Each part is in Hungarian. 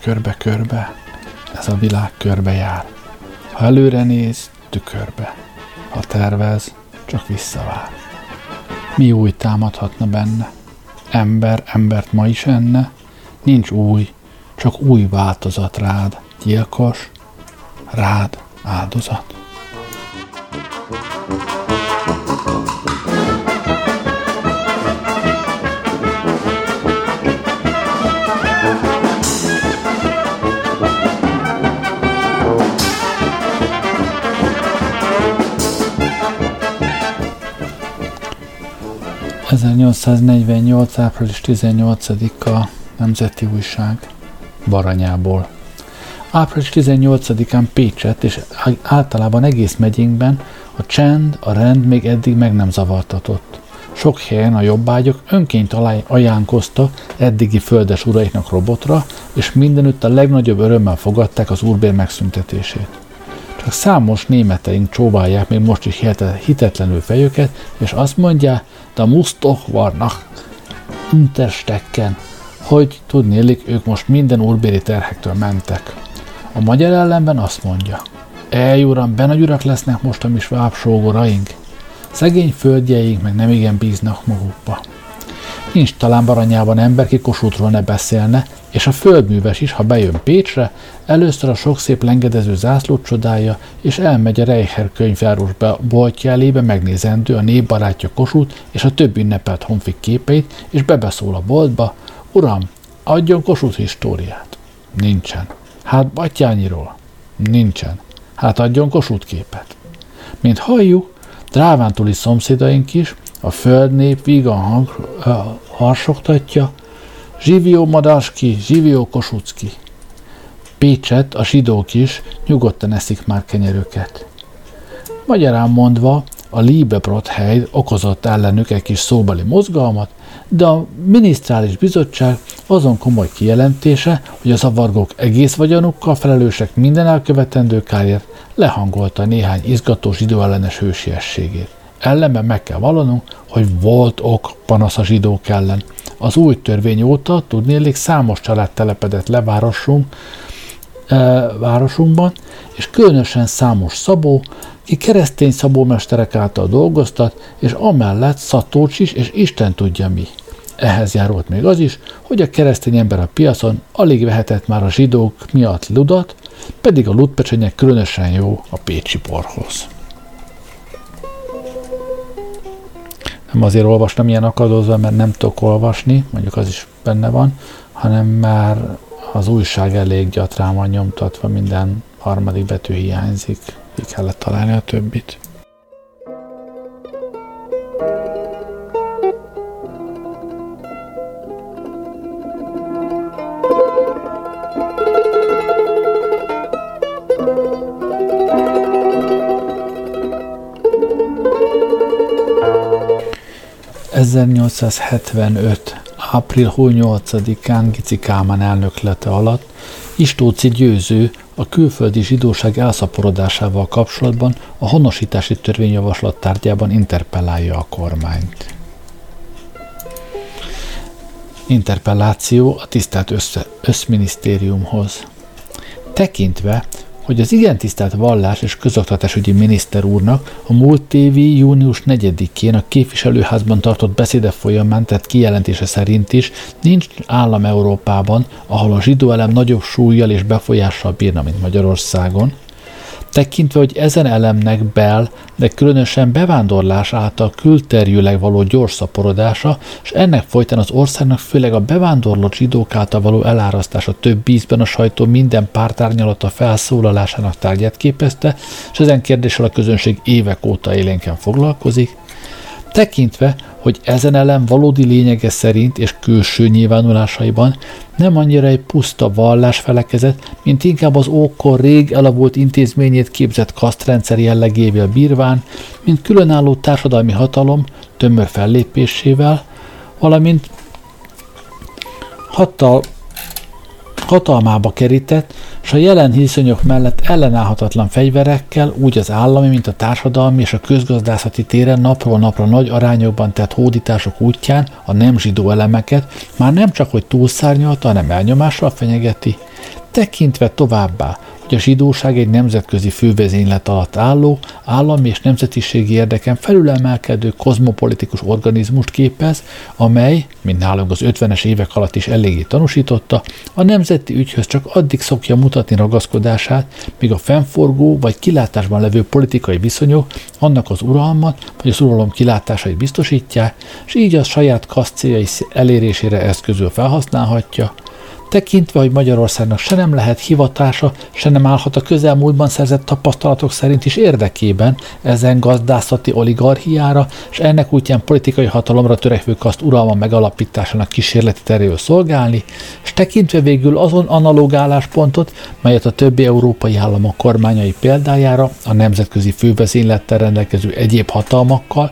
Körbe, körbe, körbe, körbe, ez a világ körbe jár. Ha előre néz, tükörbe. Ha tervez, csak visszavár. Mi új támadhatna benne? Ember embert ma is enne? Nincs új, csak új változat rád. Gyilkos, rád áldozat. 1848. április 18-a Nemzeti Újság Baranyából. Április 18-án Pécset és általában egész megyénkben a csend, a rend még eddig meg nem zavartatott. Sok helyen a jobbágyok önként ajánkoztak eddigi földes uraiknak robotra, és mindenütt a legnagyobb örömmel fogadták az úrbér megszüntetését. Számos németeink csóválják még most is hitetlenül fejüket, és azt mondják, da muss doch warnach unterstecken, hogy tudnélik, ők most minden úrbéri terhektől mentek. A magyar ellenben azt mondja, Ej, uram, benagyurak lesznek most a mi svábsógoraink. Szegény földjeink meg nem igen bíznak magukba. Nincs talán baranyában ember, ki Kossuthról ne beszélne, és a földműves is, ha bejön Pécsre, először a sok szép lengedező zászlót csodálja, és elmegy a Reicher könyvjárós boltja elébe megnézendő a népbarátja Kossuth és a több ünnepelt honfik képeit, és bebeszól a boltba, Uram, adjon Kossuth históriát. Nincsen. Hát Batyányiról? Nincsen. Hát adjon Kossuth képet. Mint halljuk, Dráván túli szomszédaink is, a földnép vígan hang, uh, harsogtatja, Zsivió Madarski, Zsivió Kosucki. Pécset a zsidók is nyugodtan eszik már kenyerüket. Magyarán mondva, a Liebebrot hely okozott ellenük egy kis szóbeli mozgalmat, de a minisztrális bizottság azon komoly kijelentése, hogy a zavargók egész vagyonukkal felelősek minden elkövetendő kárért, lehangolta néhány izgató zsidó ellenes hősiességét. Ellenben meg kell vallanunk, hogy volt ok panasz a zsidók ellen. Az új törvény óta tudnélik számos család telepedett le városunk, e, városunkban, és különösen számos szabó, ki keresztény szabómesterek által dolgoztat, és amellett szatócs is, és Isten tudja mi. Ehhez járult még az is, hogy a keresztény ember a piacon alig vehetett már a zsidók miatt ludat, pedig a ludpecsenyek különösen jó a pécsi porhoz. Azért olvastam ilyen akadozva, mert nem tudok olvasni, mondjuk az is benne van, hanem már az újság elég gyatrán van nyomtatva, minden harmadik betű hiányzik, ki kellett találni a többit. 1875. április 8-án Gici Kálmán elnöklete alatt Istóci győző a külföldi zsidóság elszaporodásával kapcsolatban a honosítási törvényjavaslat tárgyában interpellálja a kormányt. Interpelláció a tisztelt össze, összminisztériumhoz. Tekintve, hogy az igen tisztelt vallás és közoktatásügyi miniszter úrnak a múlt évi június 4-én a képviselőházban tartott beszéde folyamán tett kijelentése szerint is nincs állam Európában, ahol a zsidó elem nagyobb súlyjal és befolyással bírna, mint Magyarországon, tekintve, hogy ezen elemnek bel, de különösen bevándorlás által külterjűleg való gyors szaporodása, és ennek folytán az országnak főleg a bevándorlott zsidók által való elárasztása több ízben a sajtó minden pártárnyalata felszólalásának tárgyát képezte, és ezen kérdéssel a közönség évek óta élénken foglalkozik, tekintve, hogy ezen elem valódi lényege szerint és külső nyilvánulásaiban nem annyira egy puszta vallásfelekezet, mint inkább az ókor rég elavult intézményét képzett kasztrendszer jellegével bírván, mint különálló társadalmi hatalom tömör fellépésével, valamint hatal, hatalmába kerített, és a jelen hiszonyok mellett ellenállhatatlan fegyverekkel úgy az állami, mint a társadalmi és a közgazdászati téren napról napra nagy arányokban tett hódítások útján a nem zsidó elemeket már nem csak hogy túlszárnyalta, hanem elnyomással fenyegeti, tekintve továbbá, hogy a zsidóság egy nemzetközi fővezénylet alatt álló, állami és nemzetiségi érdeken felülemelkedő kozmopolitikus organizmust képez, amely, mint nálunk az 50-es évek alatt is eléggé tanúsította, a nemzeti ügyhöz csak addig szokja mutatni ragaszkodását, míg a fennforgó vagy kilátásban levő politikai viszonyok annak az uralmat vagy az uralom kilátásait biztosítják, és így a saját kaszcéljai elérésére eszközül felhasználhatja, tekintve, hogy Magyarországnak se nem lehet hivatása, se nem állhat a közelmúltban szerzett tapasztalatok szerint is érdekében ezen gazdászati oligarchiára, és ennek útján politikai hatalomra törekvő kaszt uralma megalapításának kísérleti teréül szolgálni, és tekintve végül azon analóg álláspontot, melyet a többi európai államok kormányai példájára a nemzetközi fővezénylettel rendelkező egyéb hatalmakkal,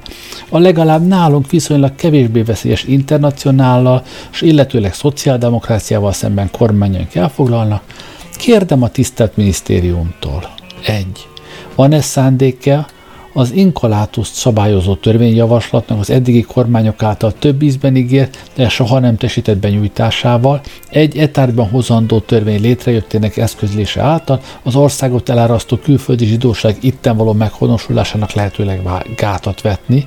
a legalább nálunk viszonylag kevésbé veszélyes internacionállal, és illetőleg szociáldemokráciával szemben kormányaink elfoglalnak, kérdem a tisztelt minisztériumtól. 1. Van-e szándéke az inkolátuszt szabályozó törvényjavaslatnak az eddigi kormányok által több ízben ígért, de soha nem tesített benyújtásával, egy etárban hozandó törvény létrejöttének eszközlése által az országot elárasztó külföldi zsidóság itten való meghonosulásának lehetőleg gátat vetni,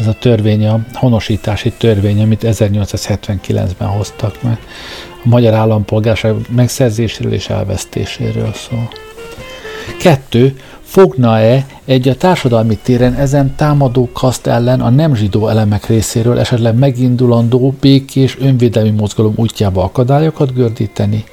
ez a törvény, a honosítási törvény, amit 1879-ben hoztak meg. A magyar állampolgárság megszerzéséről és elvesztéséről szól. Kettő, fogna-e egy a társadalmi téren ezen támadó kaszt ellen a nem zsidó elemek részéről esetleg megindulandó békés önvédelmi mozgalom útjába akadályokat gördíteni?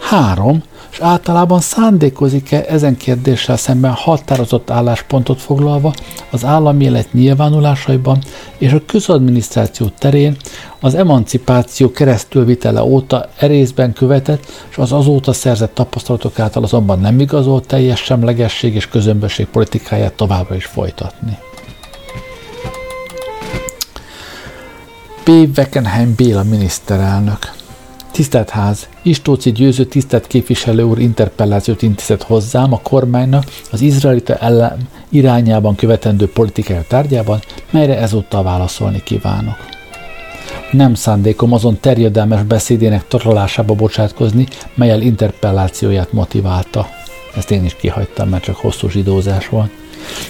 Három, és általában szándékozik-e ezen kérdéssel szemben határozott álláspontot foglalva az állami élet nyilvánulásaiban és a közadminisztráció terén az emancipáció keresztülvitele óta erészben követett, és az azóta szerzett tapasztalatok által azonban nem igazolt teljes semlegesség és közömbösség politikáját továbbra is folytatni. P. Weckenheim Béla miniszterelnök Tisztelt Ház! Istóci győző tisztelt képviselő úr interpellációt intézett hozzám a kormánynak az izraelita ellen irányában követendő politikai tárgyában, melyre ezúttal válaszolni kívánok. Nem szándékom azon terjedelmes beszédének torolásába bocsátkozni, melyel interpellációját motiválta. Ezt én is kihagytam, mert csak hosszú zsidózás volt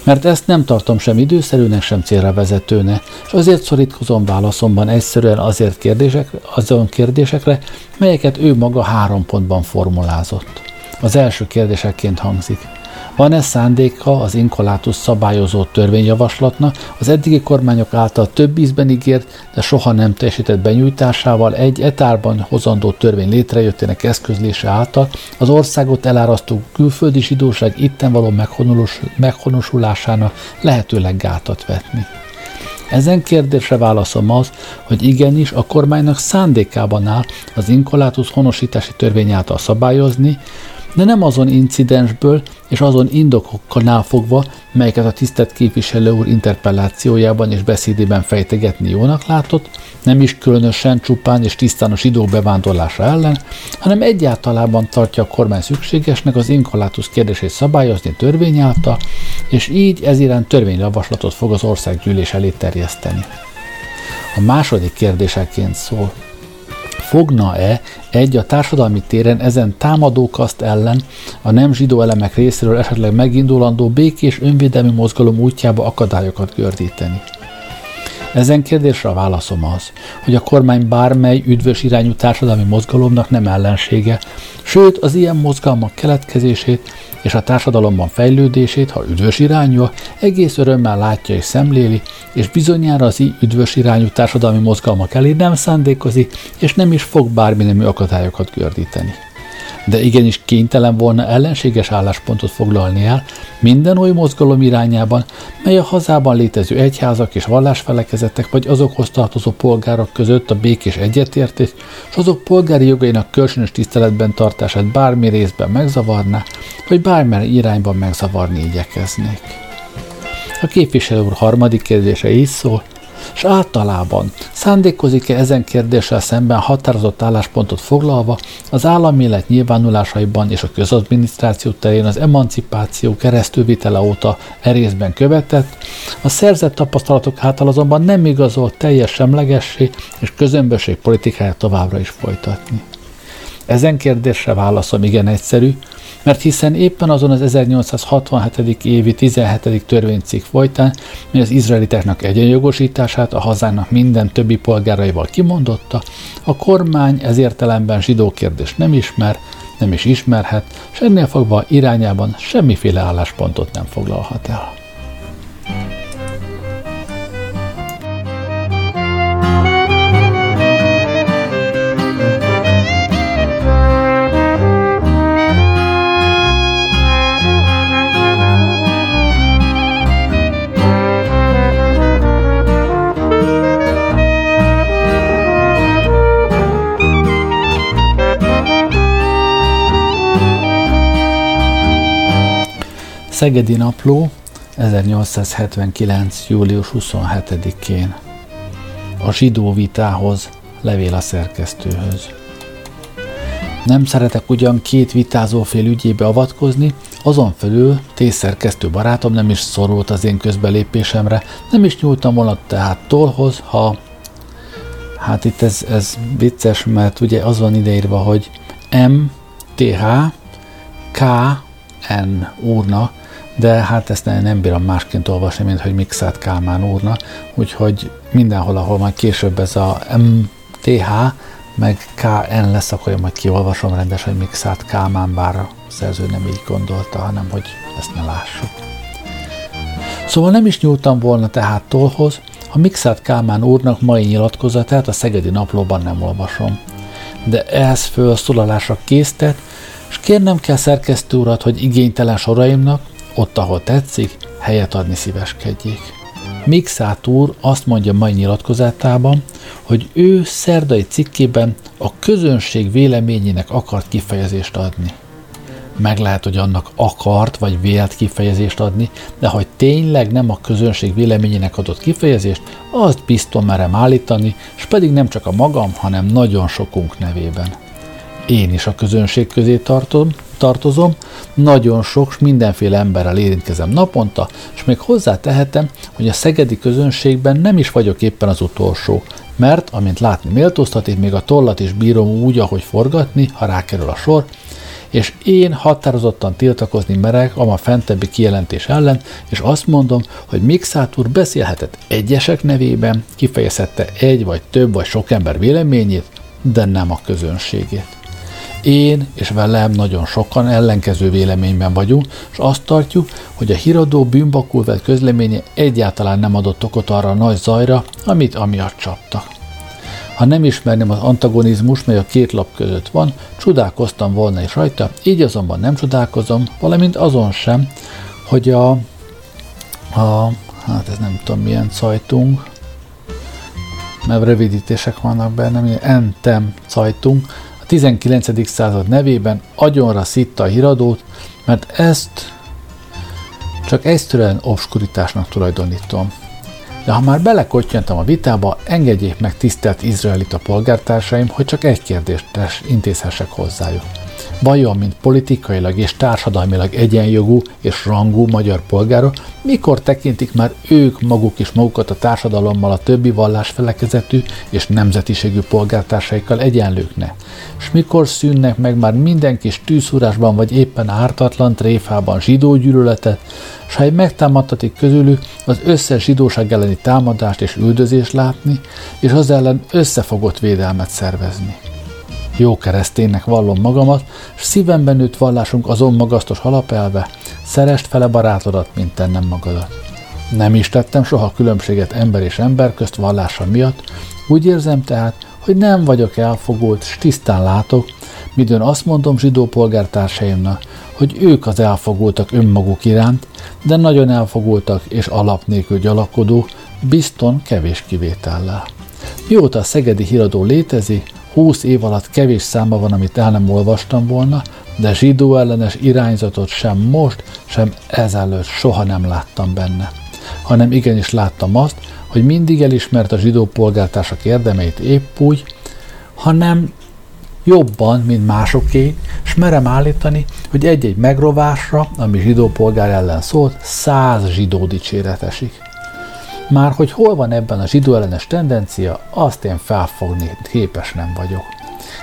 mert ezt nem tartom sem időszerűnek, sem célra vezetőnek, és azért szorítkozom válaszomban egyszerűen azért kérdésekre, azon kérdésekre, melyeket ő maga három pontban formulázott. Az első kérdéseként hangzik – van-e szándéka az inkolátus szabályozó törvényjavaslatnak az eddigi kormányok által több ízben ígért, de soha nem teljesített benyújtásával egy etárban hozandó törvény létrejöttének eszközlése által az országot elárasztó külföldi zsidóság itten való meghonosulásának lehetőleg gátat vetni? Ezen kérdésre válaszom az, hogy igenis a kormánynak szándékában áll az inkolátus honosítási törvény által szabályozni, de nem azon incidensből és azon indokokkal fogva, melyeket a tisztelt képviselő úr interpellációjában és beszédében fejtegetni jónak látott, nem is különösen csupán és tisztán a zsidók bevándorlása ellen, hanem egyáltalában tartja a kormány szükségesnek az inkolátus kérdését szabályozni törvény által, és így ez iránt törvényjavaslatot fog az országgyűlés elé terjeszteni. A második kérdéseként szól, fogna-e egy a társadalmi téren ezen támadókaszt ellen a nem zsidó elemek részéről esetleg megindulandó békés önvédelmi mozgalom útjába akadályokat gördíteni. Ezen kérdésre a válaszom az, hogy a kormány bármely üdvös irányú társadalmi mozgalomnak nem ellensége, sőt az ilyen mozgalmak keletkezését és a társadalomban fejlődését, ha üdvös irányú, egész örömmel látja és szemléli, és bizonyára az így üdvös irányú társadalmi mozgalmak elé nem szándékozik, és nem is fog bármi nemű akadályokat gördíteni de igenis kénytelen volna ellenséges álláspontot foglalni el minden oly mozgalom irányában, mely a hazában létező egyházak és vallásfelekezetek vagy azokhoz tartozó polgárok között a békés egyetértés, és azok polgári jogainak kölcsönös tiszteletben tartását bármi részben megzavarná, vagy bármely irányban megzavarni igyekeznék. A képviselő úr harmadik kérdése így szól, és általában szándékozik-e ezen kérdéssel szemben határozott álláspontot foglalva az állami élet nyilvánulásaiban és a közadminisztráció terén az emancipáció keresztülvitele óta erészben követett, a szerzett tapasztalatok által azonban nem igazol teljes semlegessé és közömbösség politikáját továbbra is folytatni. Ezen kérdésre válaszom igen egyszerű, mert hiszen éppen azon az 1867. évi 17. törvénycikk folytán, mi az izraeliteknek egyenjogosítását a hazának minden többi polgáraival kimondotta, a kormány ez értelemben zsidó kérdést nem ismer, nem is ismerhet, és ennél fogva irányában semmiféle álláspontot nem foglalhat el. Szegedi Napló 1879. július 27-én A zsidó vitához levél a szerkesztőhöz. Nem szeretek ugyan két vitázófél ügyébe avatkozni, azon felül tészerkesztő barátom nem is szorult az én közbelépésemre, nem is nyúltam volna tehát tollhoz, ha hát itt ez, ez vicces, mert ugye az van ideírva, hogy M, T, H, K, N úrna, de hát ezt nem bírom másként olvasni, mint hogy Mixát Kálmán úrna, úgyhogy mindenhol, ahol majd később ez a MTH meg KN lesz, akkor én majd kiolvasom rendesen, hogy Mixát Kálmán, bár a szerző nem így gondolta, hanem hogy ezt ne lássuk. Szóval nem is nyúltam volna tehát tollhoz, a Mixát Kálmán úrnak mai nyilatkozatát a Szegedi Naplóban nem olvasom. De ehhez fölszólalásra késztet, és kérnem kell szerkesztő urat, hogy igénytelen soraimnak, ott, ahol tetszik, helyet adni szíveskedjék. Mixát úr azt mondja mai nyilatkozatában, hogy ő szerdai cikkében a közönség véleményének akart kifejezést adni. Meg lehet, hogy annak akart vagy vélt kifejezést adni, de hogy tényleg nem a közönség véleményének adott kifejezést, azt biztos merem állítani, és pedig nem csak a magam, hanem nagyon sokunk nevében. Én is a közönség közé tartom, tartozom, nagyon sok, mindenféle emberrel érintkezem naponta, és még hozzátehetem, hogy a szegedi közönségben nem is vagyok éppen az utolsó, mert, amint látni méltóztatik, még a tollat is bírom úgy, ahogy forgatni, ha rákerül a sor, és én határozottan tiltakozni merek a fentebbi kijelentés ellen, és azt mondom, hogy Mixát úr beszélhetett egyesek nevében, kifejezhette egy vagy több vagy sok ember véleményét, de nem a közönségét. Én és velem nagyon sokan ellenkező véleményben vagyunk, és azt tartjuk, hogy a híradó bűnbakul vett közleménye egyáltalán nem adott okot arra a nagy zajra, amit amiatt csaptak. Ha nem ismerném az antagonizmus, mely a két lap között van, csodálkoztam volna is rajta, így azonban nem csodálkozom, valamint azon sem, hogy a, a hát ez nem tudom milyen sajtunk, mert rövidítések vannak benne, Entem Zeitung, 19. század nevében agyonra szitta a híradót, mert ezt csak egyszerűen obskuritásnak tulajdonítom. De ha már belekottyantam a vitába, engedjék meg tisztelt izraelita polgártársaim, hogy csak egy kérdést intézhessek hozzájuk vajon, mint politikailag és társadalmilag egyenjogú és rangú magyar polgárok, mikor tekintik már ők maguk is magukat a társadalommal a többi vallás felekezetű és nemzetiségű polgártársaikkal egyenlőknek, és mikor szűnnek meg már minden kis tűzhúrásban vagy éppen ártatlan tréfában zsidó gyűlöletet, s ha megtámadtatik közülük az összes zsidóság elleni támadást és üldözést látni, és az ellen összefogott védelmet szervezni. Jó kereszténynek vallom magamat, s szívemben nőtt vallásunk azon magasztos alapelve, szerest fele barátodat, mint tennem magadat. Nem is tettem soha különbséget ember és ember közt vallása miatt, úgy érzem tehát, hogy nem vagyok elfogult, s tisztán látok, midőn azt mondom zsidó polgártársaimnak, hogy ők az elfogultak önmaguk iránt, de nagyon elfogultak és alap nélkül gyalakodó, bizton kevés kivétellel. Mióta a szegedi híradó létezik, Húsz év alatt kevés száma van, amit el nem olvastam volna, de zsidó ellenes irányzatot sem most, sem ezelőtt soha nem láttam benne. hanem igenis láttam azt, hogy mindig elismert a zsidó polgártársak érdemeit épp úgy, hanem jobban, mint másoké, és merem állítani, hogy egy-egy megrovásra, ami zsidó polgár ellen szólt, száz zsidó dicséret esik. Már hogy hol van ebben a zsidó ellenes tendencia, azt én felfogni képes nem vagyok.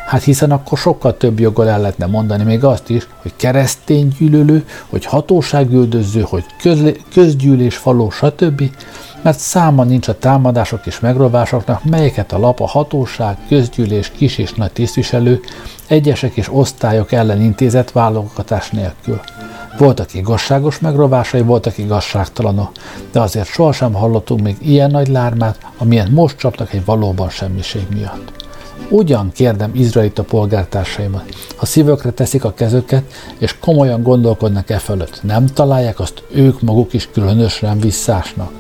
Hát hiszen akkor sokkal több joggal el lehetne mondani még azt is, hogy keresztény gyűlölő, hogy hatóságüldöző, hogy közgyűlés faló, stb., mert száma nincs a támadások és megrovásoknak, melyeket a lap a hatóság, közgyűlés, kis és nagy tisztviselő, egyesek és osztályok ellen intézett válogatás nélkül. Voltak igazságos megrovásai, voltak igazságtalanok, de azért sohasem hallottunk még ilyen nagy lármát, amilyen most csaptak egy valóban semmiség miatt. Ugyan kérdem izraelita polgártársaimat, ha szívökre teszik a kezüket, és komolyan gondolkodnak e fölött, nem találják azt ők maguk is különösen visszásnak?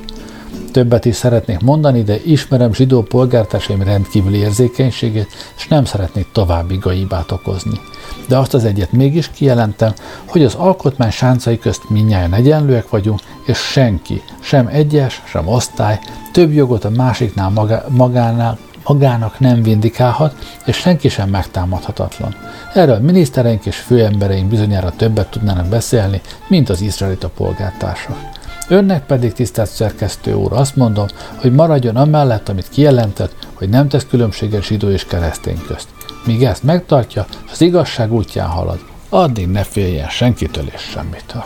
Többet is szeretnék mondani, de ismerem zsidó polgártársaim rendkívüli érzékenységét, és nem szeretnék további gaibát okozni. De azt az egyet mégis kijelentem, hogy az alkotmány sáncai közt minnyáján egyenlőek vagyunk, és senki, sem egyes, sem osztály több jogot a másiknál maga, magánál, magának nem vindikálhat, és senki sem megtámadhatatlan. Erről a minisztereink és főembereink bizonyára többet tudnának beszélni, mint az izraelita polgártársak. Önnek pedig, tisztelt szerkesztő úr, azt mondom, hogy maradjon amellett, amit kijelentett, hogy nem tesz különbséget zsidó és keresztény közt. Míg ezt megtartja, az igazság útján halad, addig ne féljen senkitől és semmitől.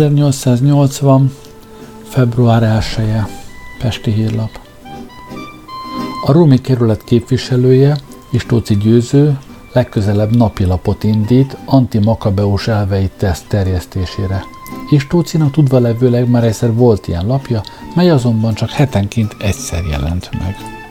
1880. február 1 -e, Pesti hírlap. A Rumi kerület képviselője, Istóci Győző legközelebb napilapot indít anti-makabeus elveit teszt terjesztésére. Istócinak tudva levőleg már egyszer volt ilyen lapja, mely azonban csak hetenként egyszer jelent meg.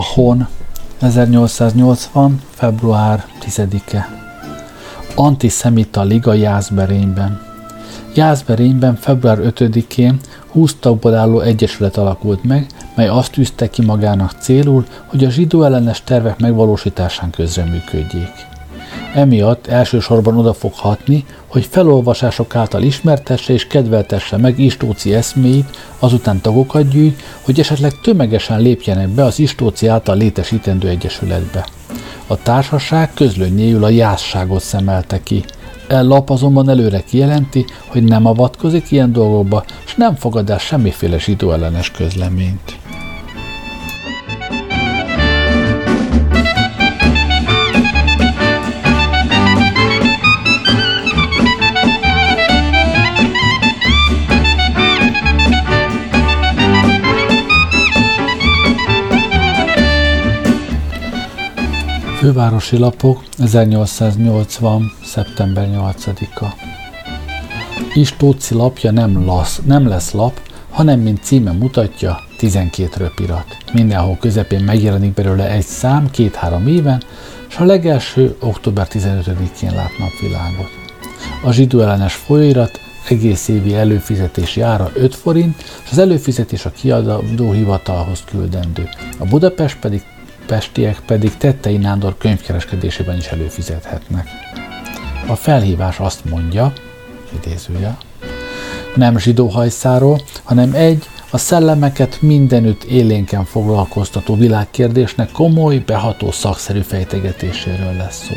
A Hon 1880. február 10-e Antiszemita Liga Jászberényben Jászberényben február 5-én 20 tagból álló egyesület alakult meg, mely azt tűzte ki magának célul, hogy a zsidó ellenes tervek megvalósításán közreműködjék. Emiatt elsősorban oda fog hatni, hogy felolvasások által ismertesse és kedveltesse meg Istóci eszméit, azután tagokat gyűjt, hogy esetleg tömegesen lépjenek be az Istóci által létesítendő egyesületbe. A társaság közlönyéül a jászságot szemelte ki. El lap azonban előre kijelenti, hogy nem avatkozik ilyen dolgokba, és nem fogad el semmiféle zsidó ellenes közleményt. Fővárosi lapok 1880. szeptember 8-a. Istóci lapja nem, lasz, nem lesz lap, hanem, mint címe mutatja, 12 röpirat. Mindenhol közepén megjelenik belőle egy szám két-három éven, és a legelső október 15-én lát napvilágot. A zsidó ellenes folyóirat egész évi előfizetési ára 5 forint, és az előfizetés a kiadó hivatalhoz küldendő. A Budapest pedig pestiek pedig Tettei Nándor könyvkereskedésében is előfizethetnek. A felhívás azt mondja, idézője, nem zsidó hajszáról, hanem egy a szellemeket mindenütt élénken foglalkoztató világkérdésnek komoly, beható szakszerű fejtegetéséről lesz szó.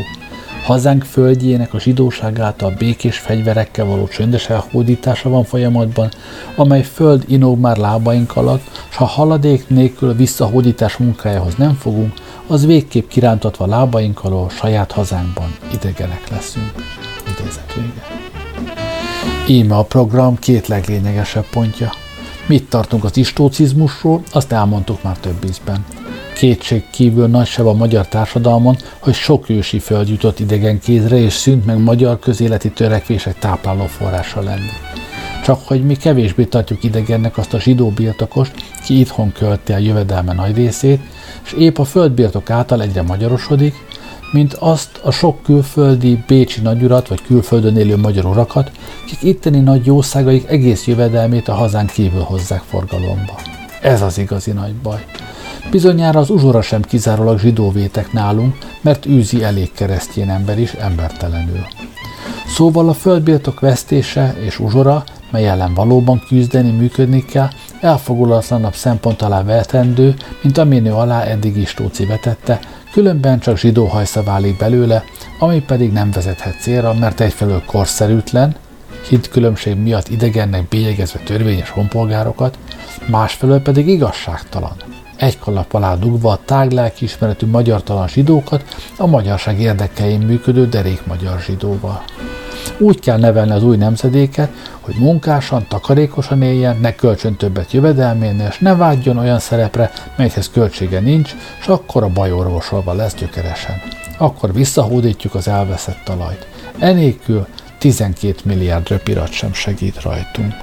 Hazánk földjének a zsidóság által békés fegyverekkel való csöndes elhódítása van folyamatban, amely föld inog már lábaink alatt, s ha haladék nélkül a visszahódítás munkájához nem fogunk, az végképp kirántatva lábaink alól saját hazánkban idegenek leszünk. Idézet vége. Íme a program két leglényegesebb pontja. Mit tartunk az istócizmusról, azt elmondtuk már több ízben. Kétség kívül nagy seb a magyar társadalmon, hogy sok ősi föld jutott idegen kézre, és szűnt meg magyar közéleti törekvések tápláló forrása lenni. Csak hogy mi kevésbé tartjuk idegennek azt a zsidó birtokost, ki itthon költi a jövedelme nagy részét, és épp a földbirtok által egyre magyarosodik, mint azt a sok külföldi bécsi nagyurat vagy külföldön élő magyar urakat, kik itteni nagy jószágaik egész jövedelmét a hazán kívül hozzák forgalomba. Ez az igazi nagy baj. Bizonyára az uzsora sem kizárólag zsidó vétek nálunk, mert űzi elég keresztjén ember is embertelenül. Szóval a földbirtok vesztése és uzsora, mely ellen valóban küzdeni, működni kell, elfogulatlanabb szempont alá vetendő, mint aminő alá eddig is Tóci vetette, különben csak zsidó hajsza válik belőle, ami pedig nem vezethet célra, mert egyfelől korszerűtlen, hit különbség miatt idegennek bélyegezve törvényes honpolgárokat, másfelől pedig igazságtalan. Egy kalap alá dugva a táglelkiismeretű magyartalan zsidókat a magyarság érdekein működő derék magyar zsidóval. Úgy kell nevelni az új nemzedéket, hogy munkásan, takarékosan éljen, ne költsön többet jövedelménél, és ne vágyjon olyan szerepre, melyhez költsége nincs, és akkor a baj orvosolva lesz gyökeresen. Akkor visszahódítjuk az elveszett talajt. Enélkül 12 milliárd röpirat sem segít rajtunk.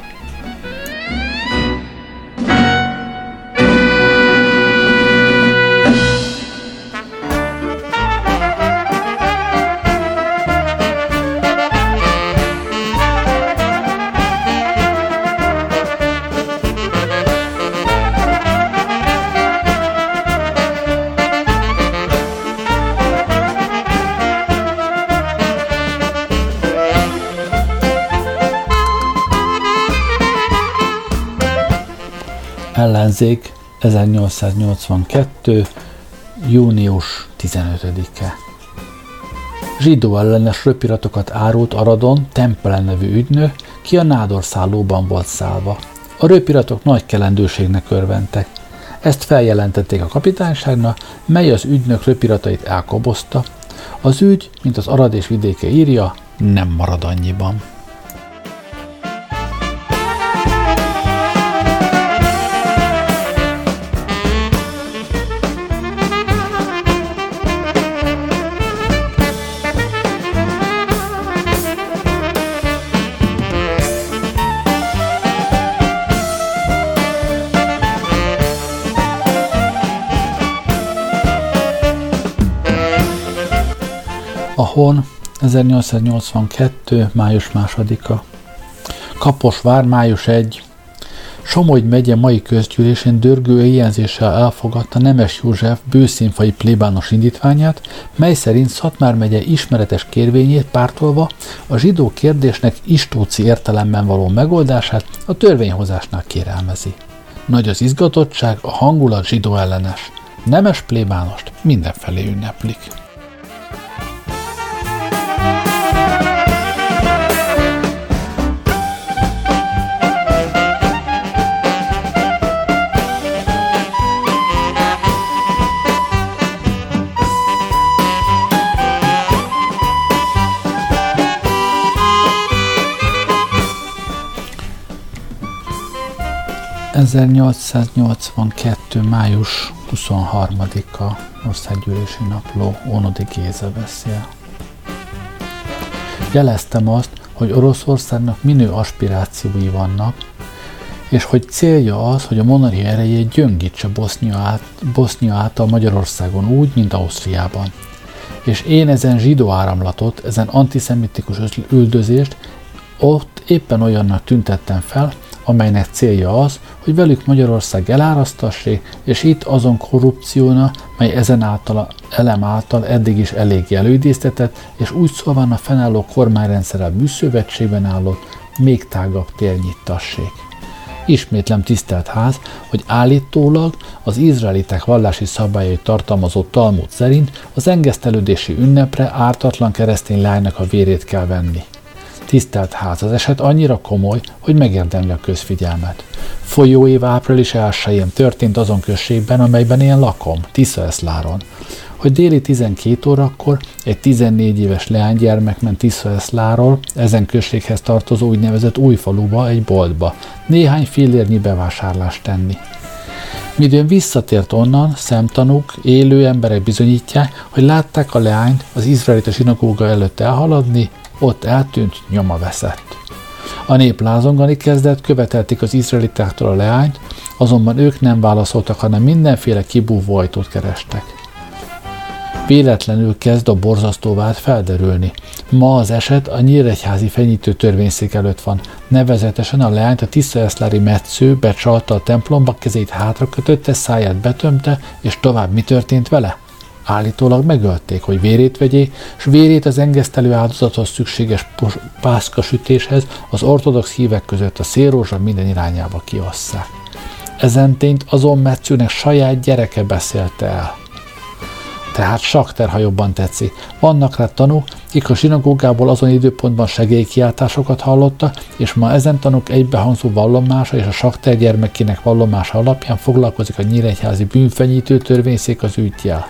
1882. június 15-e. Zsidó ellenes röpiratokat árult Aradon Tempelen nevű ügynök, ki a nádorszállóban volt szállva. A röpiratok nagy kelendőségnek örventek. Ezt feljelentették a kapitányságnak, mely az ügynök röpiratait elkobozta. Az ügy, mint az Arad és vidéke írja, nem marad annyiban. Hon 1882. május másodika. Kaposvár, május 1. Somogy megye mai közgyűlésén dörgő éjjelzéssel elfogadta Nemes József bőszínfai plébános indítványát, mely szerint Szatmár megye ismeretes kérvényét pártolva a zsidó kérdésnek istóci értelemben való megoldását a törvényhozásnál kérelmezi. Nagy az izgatottság, a hangulat zsidó ellenes. Nemes plébánost mindenfelé ünneplik. 1882. május 23-a országgyűlési napló Ónodi Géza beszél. Jeleztem azt, hogy Oroszországnak minő aspirációi vannak, és hogy célja az, hogy a monarchia erejét gyöngítse Bosznia, át, Bosznia által Magyarországon úgy, mint Ausztriában. És én ezen zsidó áramlatot, ezen antiszemitikus üldözést ott éppen olyannak tüntettem fel, amelynek célja az, hogy velük Magyarország elárasztassék, és itt azon korrupcióna, mely ezen által, elem által eddig is elég előidéztetett, és úgy szóval a fennálló kormányrendszerrel bűszövetségben állott, még tágabb tér nyittassék. Ismétlem tisztelt ház, hogy állítólag az izraelitek vallási szabályai tartalmazó Talmud szerint az engesztelődési ünnepre ártatlan keresztény lánynak a vérét kell venni. Tisztelt ház, az eset annyira komoly, hogy megérdemli a közfigyelmet. Folyóév április 1 történt azon községben, amelyben én lakom, Tiszaeszláron, hogy déli 12 órakor egy 14 éves leánygyermek ment Tiszaeszláról, ezen községhez tartozó úgynevezett újfaluba, egy boltba, néhány fillérnyi bevásárlást tenni. Midőn visszatért onnan, szemtanúk, élő emberek bizonyítják, hogy látták a leányt az izraelita sinagóga előtt elhaladni, ott eltűnt, nyoma veszett. A nép lázongani kezdett, követelték az izraelitáktól a leányt, azonban ők nem válaszoltak, hanem mindenféle kibúvó ajtót kerestek. Véletlenül kezd a borzasztó vád felderülni. Ma az eset a Nyíregyházi fenyítő törvényszék előtt van. Nevezetesen a leányt a Tiszaeszlári metsző becsalta a templomba, kezét hátra kötötte, száját betömte, és tovább mi történt vele? Állítólag megölték, hogy vérét vegyé, és vérét az engesztelő áldozathoz szükséges pászkasütéshez az ortodox hívek között a szélrózsa minden irányába kiosszák. Ezen tényt azon metszőnek saját gyereke beszélte el tehát sakter, ha jobban tetszik. Vannak rá tanúk, kik a sinagógából azon időpontban segélykiáltásokat hallotta, és ma ezen tanúk egybehangzó vallomása és a sakter gyermekének vallomása alapján foglalkozik a nyíregyházi bűnfenyítő törvényszék az ügyjel.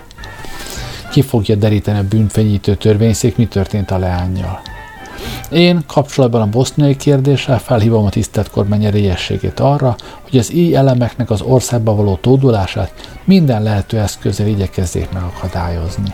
Ki fogja deríteni a bűnfenyítő törvényszék, mi történt a leányjal? Én kapcsolatban a boszniai kérdéssel felhívom a tisztelt kormány erélyességét arra, hogy az így elemeknek az országba való tódulását minden lehető eszközzel igyekezzék megakadályozni.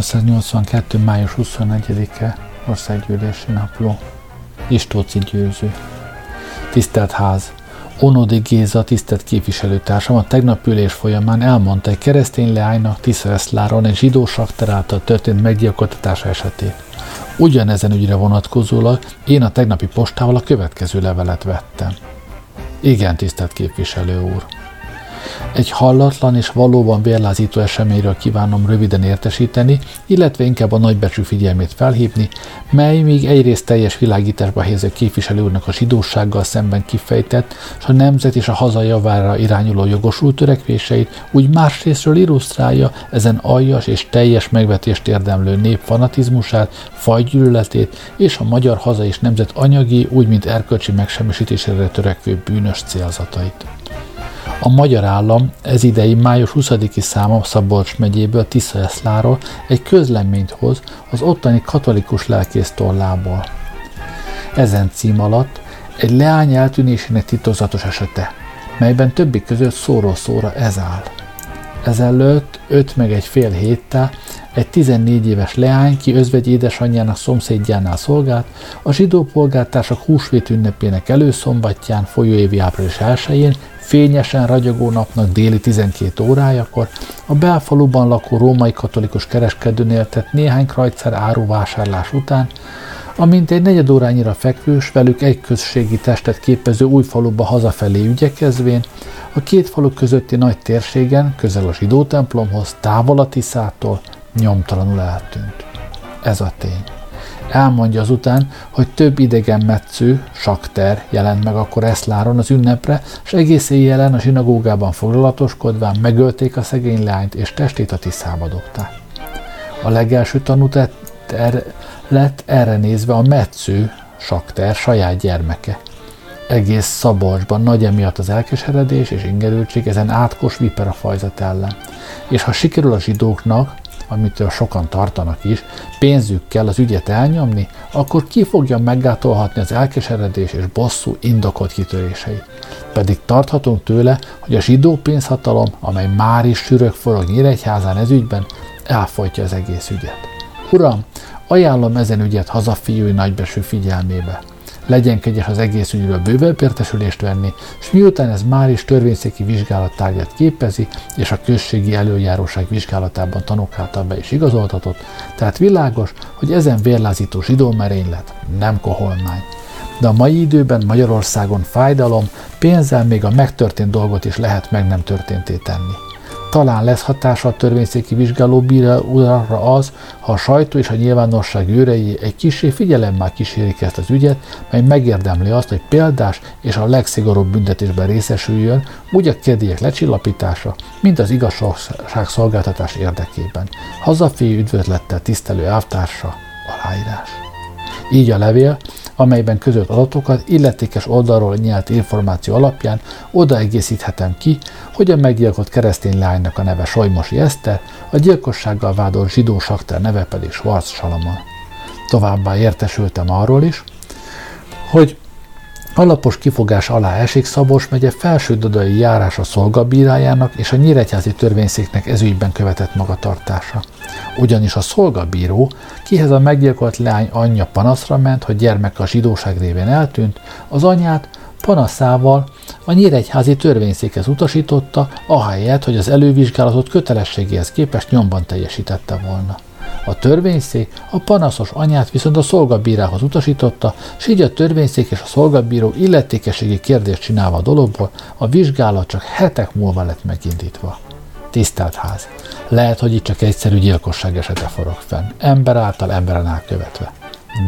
1882. május 24-e országgyűlési napló. Istóci győző. Tisztelt ház! Onodi Géza, tisztelt képviselőtársam, a tegnap ülés folyamán elmondta egy keresztény leánynak Tisza Eszláron egy zsidó sakter által történt meggyilkoltatása esetét. Ugyanezen ügyre vonatkozólag én a tegnapi postával a következő levelet vettem. Igen, tisztelt képviselő úr! Egy hallatlan és valóban vérlázító eseményről kívánom röviden értesíteni, illetve inkább a nagybecsű figyelmét felhívni, mely még egyrészt teljes világításba helyező képviselő úrnak a zsidósággal szemben kifejtett, és a nemzet és a haza javára irányuló jogosult törekvéseit, úgy másrésztről illusztrálja ezen aljas és teljes megvetést érdemlő nép fanatizmusát, fajgyűlöletét és a magyar haza és nemzet anyagi, úgy mint erkölcsi megsemmisítésére törekvő bűnös célzatait. A magyar állam ez idei május 20-i száma Szabolcs megyéből Tiszaeszláról egy közleményt hoz az ottani katolikus lelkész tollából. Ezen cím alatt egy leány eltűnésének titokzatos esete, melyben többi között szóról szóra ez áll. Ezelőtt öt meg egy fél héttel egy 14 éves leány, ki özvegy édesanyjának szomszédjánál szolgált, a zsidó polgártársak húsvét ünnepének előszombatján, folyóévi április 1-én fényesen ragyogó napnak déli 12 órájakor a belfaluban lakó római katolikus kereskedőnél tett néhány krajcer áruvásárlás után, amint egy negyed órányira fekvős, velük egy községi testet képező új faluba hazafelé ügyekezvén, a két falu közötti nagy térségen, közel a zsidó templomhoz, távol a Tiszától, nyomtalanul eltűnt. Ez a tény. Elmondja azután, hogy több idegen metsző, sakter jelent meg akkor Eszláron az ünnepre, és egész éjjelen a zsinagógában foglalatoskodván megölték a szegény lányt, és testét a tiszába dobták. A legelső tanút er, lett erre nézve a metsző, sakter saját gyermeke. Egész Szabolcsban nagy emiatt az elkeseredés és ingerültség ezen átkos vipera fajzat ellen. És ha sikerül a zsidóknak, amitől sokan tartanak is, pénzükkel az ügyet elnyomni, akkor ki fogja meggátolhatni az elkeseredés és bosszú indokolt kitöréseit. Pedig tarthatunk tőle, hogy a zsidó pénzhatalom, amely már is sűrök forog Nyíregyházán ez ügyben, elfolytja az egész ügyet. Uram, ajánlom ezen ügyet hazafiúi nagybeső figyelmébe. Legyen kegyes az egész ügyről bővebb értesülést venni, és miután ez már is törvényszéki vizsgálat tárgyát képezi, és a községi előjáróság vizsgálatában tanúk által be is igazoltatott, tehát világos, hogy ezen vérlázító zsidó merénylet nem koholmány. De a mai időben Magyarországon fájdalom, pénzzel még a megtörtént dolgot is lehet meg nem történté tenni. Talán lesz hatása a törvényszéki vizsgáló bírára az, ha a sajtó és a nyilvánosság őrei egy kisé figyelemmel kísérik ezt az ügyet, mely megérdemli azt, hogy példás és a legszigorúbb büntetésben részesüljön, úgy a kedélyek lecsillapítása, mint az igazságszolgáltatás érdekében. Hazafi üdvözlettel tisztelő elvtársa, aláírás. Így a levél, amelyben közölt adatokat illetékes oldalról nyert információ alapján odaegészíthetem ki, hogy a meggyilkolt keresztény lánynak a neve Solymosi Eszter, a gyilkossággal vádolt zsidó sakter neve pedig Schwarz Salamon. Továbbá értesültem arról is, hogy Alapos kifogás alá esik Szabos megye felső dodai járása szolgabírájának és a nyíregyházi törvényszéknek ezügyben követett magatartása. Ugyanis a szolgabíró, kihez a meggyilkolt leány anyja panaszra ment, hogy gyermek a zsidóság révén eltűnt, az anyát panaszával a nyíregyházi törvényszékhez utasította, ahelyett, hogy az elővizsgálatot kötelességéhez képest nyomban teljesítette volna. A törvényszék a panaszos anyát viszont a szolgabírához utasította, és így a törvényszék és a szolgabíró illetékeségi kérdést csinálva a dologból, a vizsgálat csak hetek múlva lett megindítva. Tisztelt ház! Lehet, hogy itt csak egyszerű gyilkosság esete forog fenn, ember által emberen elkövetve.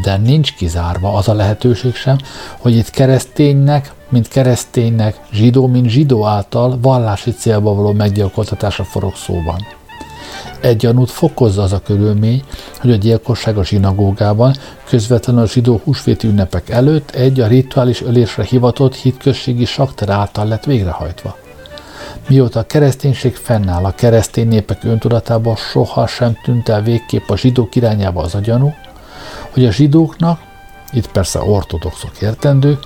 De nincs kizárva az a lehetőség sem, hogy itt kereszténynek, mint kereszténynek, zsidó, mint zsidó által vallási célba való meggyilkoltatásra forog szóban. Egy gyanút fokozza az a körülmény, hogy a gyilkosság a zsinagógában közvetlenül a zsidó húsvéti ünnepek előtt egy a rituális ölésre hivatott hitközségi sakter által lett végrehajtva. Mióta a kereszténység fennáll, a keresztény népek öntudatában soha sem tűnt el végképp a zsidók irányába az a gyanú, hogy a zsidóknak, itt persze ortodoxok értendő,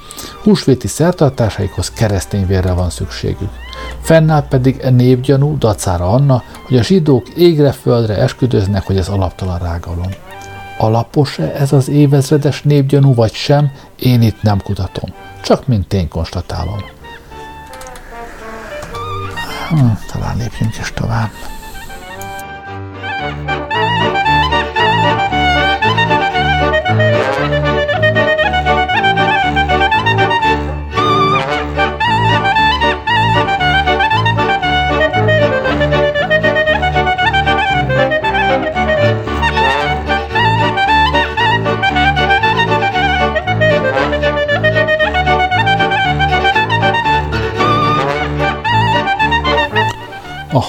húsvéti szertartásaikhoz keresztény vérre van szükségük. Fennáll pedig e népgyanú dacára Anna, hogy a zsidók égre földre esküdöznek, hogy ez alaptalan rágalom. Alapos-e ez az évezredes népgyanú, vagy sem, én itt nem kutatom. Csak mint tény konstatálom. Hm, talán lépjünk is tovább.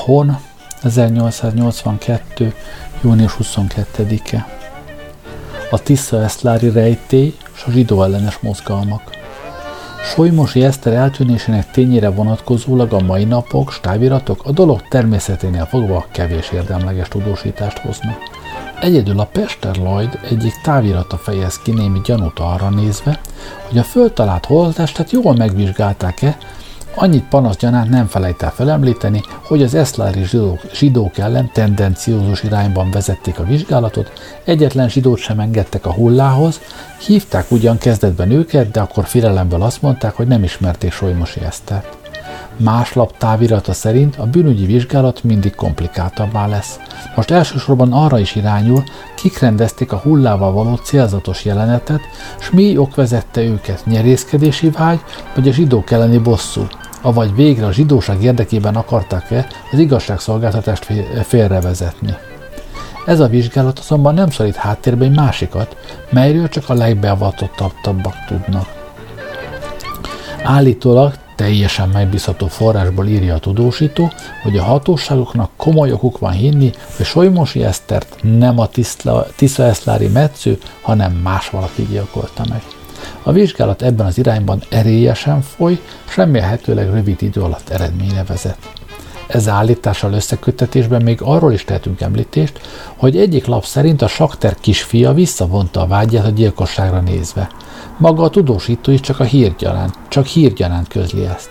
Hon 1882. június 22-e. A Tisza Eszlári rejtély és a zsidó ellenes mozgalmak. Solymosi Eszter eltűnésének tényére vonatkozólag a mai napok, stáviratok a dolog természeténél fogva kevés érdemleges tudósítást hoznak. Egyedül a Pester Lloyd egyik távirata fejez ki némi gyanút arra nézve, hogy a föltalált holttestet jól megvizsgálták-e, Annyit panaszgyanánt nem felejt el felemlíteni, hogy az eszlári zsidók, zsidók ellen tendenciózus irányban vezették a vizsgálatot, egyetlen zsidót sem engedtek a hullához, hívták ugyan kezdetben őket, de akkor firelemből azt mondták, hogy nem ismerték Solymosi Esztert. Más lap távirata szerint a bűnügyi vizsgálat mindig komplikáltabbá lesz. Most elsősorban arra is irányul, kik rendezték a hullával való célzatos jelenetet, s mi ok vezette őket, nyerészkedési vágy, vagy a zsidók elleni bosszú, avagy végre a zsidóság érdekében akarták-e az igazságszolgáltatást félrevezetni. Ez a vizsgálat azonban nem szorít háttérbe egy másikat, melyről csak a legbeavatottabbak tudnak. Állítólag teljesen megbízható forrásból írja a tudósító, hogy a hatóságoknak komoly okuk van hinni, hogy Solymosi Esztert nem a Tisza Eszlári metsző, hanem más valaki gyilkolta meg. A vizsgálat ebben az irányban erélyesen foly, remélhetőleg rövid idő alatt eredményre vezet. Ez állítással összeköttetésben még arról is tehetünk említést, hogy egyik lap szerint a Sakter kisfia visszavonta a vágyát a gyilkosságra nézve. Maga a tudósító is csak a hírgyanánt, csak hírgyanánt közli ezt.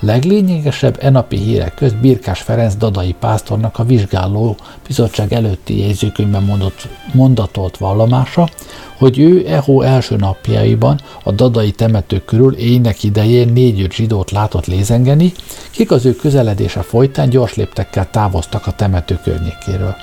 Leglényegesebb e napi hírek közt Birkás Ferenc Dadai pásztornak a vizsgáló bizottság előtti jegyzőkönyvben mondott, mondatolt vallomása, hogy ő EHO első napjaiban a Dadai temető körül éjnek idején négy-öt zsidót látott lézengeni, kik az ő közeledése folytán gyors léptekkel távoztak a temető környékéről.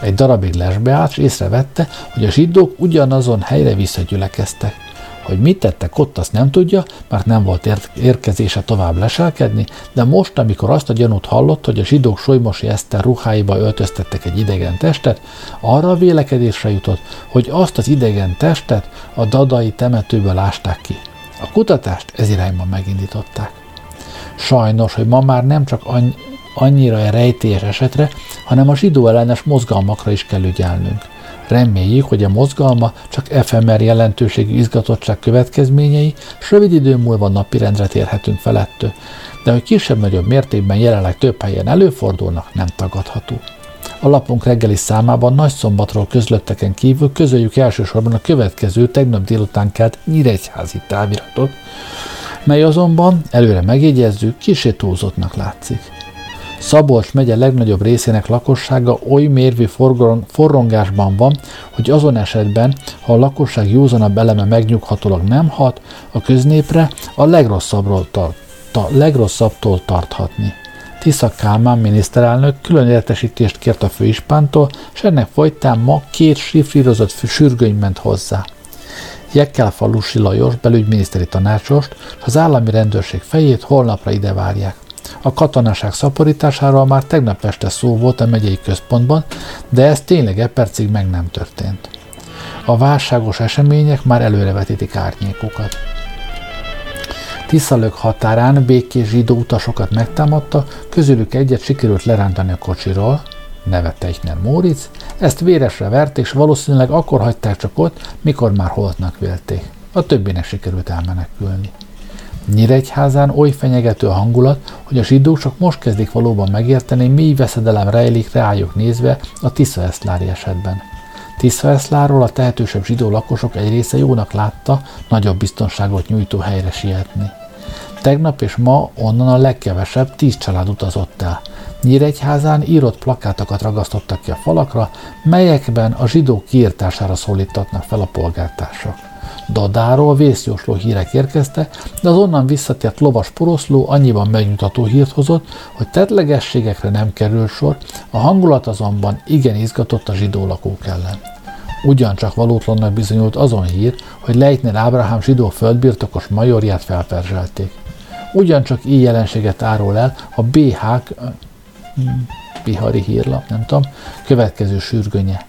Egy darabig lesbe állt, és észrevette, hogy a zsidók ugyanazon helyre visszagyülekeztek. Hogy mit tettek ott, azt nem tudja, mert nem volt érkezése tovább leselkedni, de most, amikor azt a gyanút hallott, hogy a zsidók Solymosi Eszter ruháiba öltöztettek egy idegen testet, arra a vélekedésre jutott, hogy azt az idegen testet a dadai temetőből ásták ki. A kutatást ez irányban megindították. Sajnos, hogy ma már nem csak annyira rejtélyes esetre, hanem a zsidó ellenes mozgalmakra is kell ügyelnünk. Reméljük, hogy a mozgalma csak efemer jelentőségű izgatottság következményei, és rövid idő múlva napirendre térhetünk felettől, de hogy kisebb-nagyobb mértékben jelenleg több helyen előfordulnak, nem tagadható. A lapunk reggeli számában nagy szombatról közlötteken kívül közöljük elsősorban a következő tegnap délután kelt nyíregyházi táviratot, mely azonban, előre megjegyezzük, kisé túlzottnak látszik. Szabolcs megye legnagyobb részének lakossága oly mérvű forrongásban van, hogy azon esetben, ha a lakosság józanabb eleme megnyughatólag nem hat, a köznépre a legrosszabbról tart, ta, legrosszabbtól tarthatni. Tisza Kálmán miniszterelnök külön értesítést kért a főispántól, és ennek folytán ma két sifrírozott sürgöny ment hozzá. Jekkel Falusi Lajos belügyminiszteri tanácsost, az állami rendőrség fejét holnapra ide várják. A katonaság szaporításáról már tegnap este szó volt a megyei központban, de ez tényleg e percig meg nem történt. A válságos események már előrevetítik árnyékokat. Tiszalök határán békés zsidó utasokat megtámadta, közülük egyet sikerült lerántani a kocsiról, neve Teichner Móric, ezt véresre vert, és valószínűleg akkor hagyták csak ott, mikor már holtnak vélték. A többinek sikerült elmenekülni. Nyíregyházán oly fenyegető a hangulat, hogy a zsidók csak most kezdik valóban megérteni, mi veszedelem rejlik rájuk nézve a Tisza Eszlári esetben. Tisza Eszláról a tehetősebb zsidó lakosok egy része jónak látta nagyobb biztonságot nyújtó helyre sietni. Tegnap és ma onnan a legkevesebb tíz család utazott el. Nyíregyházán írott plakátokat ragasztottak ki a falakra, melyekben a zsidók kiirtására szólítatnak fel a polgártársak. Dadáról vészjósló hírek érkeztek, de az onnan visszatért lovas poroszló annyiban megnyugtató hírt hozott, hogy tetlegességekre nem kerül sor, a hangulat azonban igen izgatott a zsidó lakók ellen. Ugyancsak valótlannak bizonyult azon hír, hogy Leitner Ábrahám zsidó földbirtokos majorját felperzselték. Ugyancsak így jelenséget árul el a BH Bihari hírlap, nem tudom, következő sürgönye.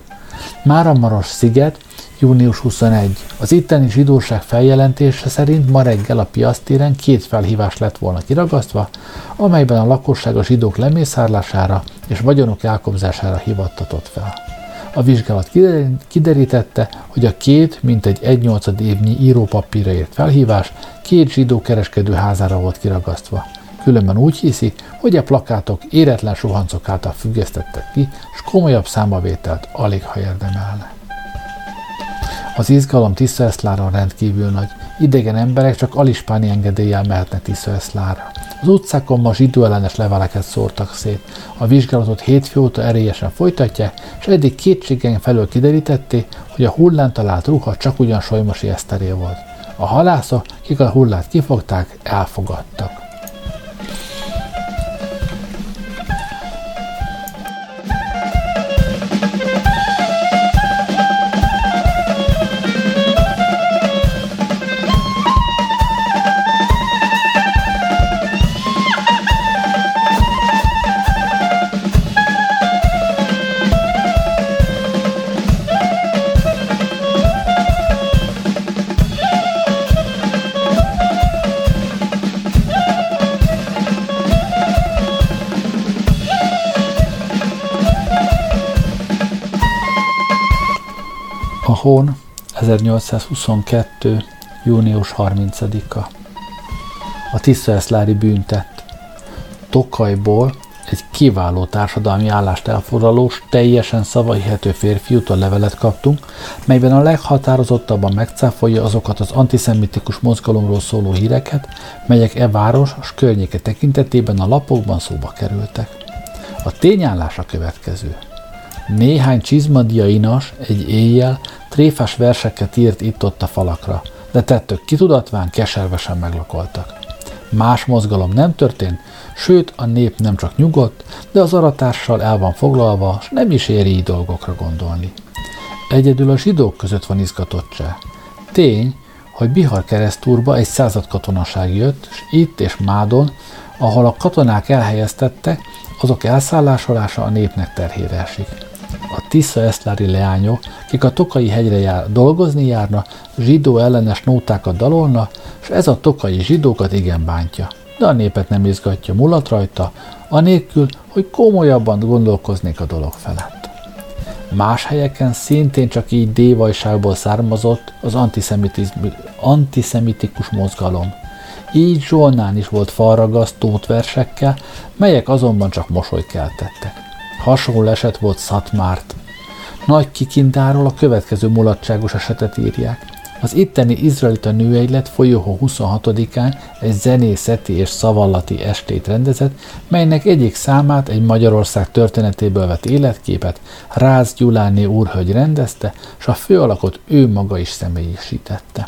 Máramaros sziget Június 21. Az itteni zsidóság feljelentése szerint ma reggel a piasztéren két felhívás lett volna kiragasztva, amelyben a lakosság a zsidók lemészárlására és vagyonok elkobzására hivattatott fel. A vizsgálat kiderítette, hogy a két, mintegy egy nyolcad évnyi írópapírra ért felhívás két zsidó kereskedő házára volt kiragasztva. Különben úgy hiszi, hogy a plakátok éretlen suhancok által függesztettek ki, és komolyabb számavételt alig ha érdemelne. Az izgalom Tiszaeszláron rendkívül nagy. Idegen emberek csak alispáni engedéllyel mehetnek Tiszaeszlára. Az utcákon ma zsidó ellenes leveleket szórtak szét. A vizsgálatot hétfő óta erélyesen folytatják, és eddig kétségen felől kiderítették, hogy a hullán talált ruha csak ugyan Solymosi Eszteré volt. A halászok, kik a hullát kifogták, elfogadtak. Hón 1822. június 30-a. A Tiszaeszlári bűntett. Tokajból egy kiváló társadalmi állást elfoglalós, teljesen szavahihető férfiútól levelet kaptunk, melyben a leghatározottabban megcáfolja azokat az antiszemitikus mozgalomról szóló híreket, melyek e város és környéke tekintetében a lapokban szóba kerültek. A tényállás a következő. Néhány csizmadia inas egy éjjel tréfás verseket írt itt-ott a falakra, de tettök kitudatván keservesen meglakoltak. Más mozgalom nem történt, sőt a nép nem csak nyugodt, de az aratással el van foglalva, és nem is éri így dolgokra gondolni. Egyedül a zsidók között van izgatottság. Tény, hogy Bihar keresztúrba egy század katonaság jött, és itt és Mádon, ahol a katonák elhelyeztettek, azok elszállásolása a népnek terhére esik. A Tisza eszlári leányok, kik a Tokai hegyre jár, dolgozni járna, zsidó ellenes nótákat dalolna, és ez a tokai zsidókat igen bántja. De a népet nem izgatja mulat rajta, anélkül, hogy komolyabban gondolkoznék a dolog felett. Más helyeken szintén csak így dévajságból származott az antiszemitikus mozgalom. Így Zsolnán is volt falragasztót versekkel, melyek azonban csak mosoly keltettek. Hasonló eset volt Szatmárt. Nagy kikindáról a következő mulatságos esetet írják. Az itteni izraelita nőegylet folyóhó 26-án egy zenészeti és szavallati estét rendezett, melynek egyik számát egy Magyarország történetéből vett életképet Ráz Gyuláné úrhölgy rendezte, s a főalakot ő maga is személyisítette.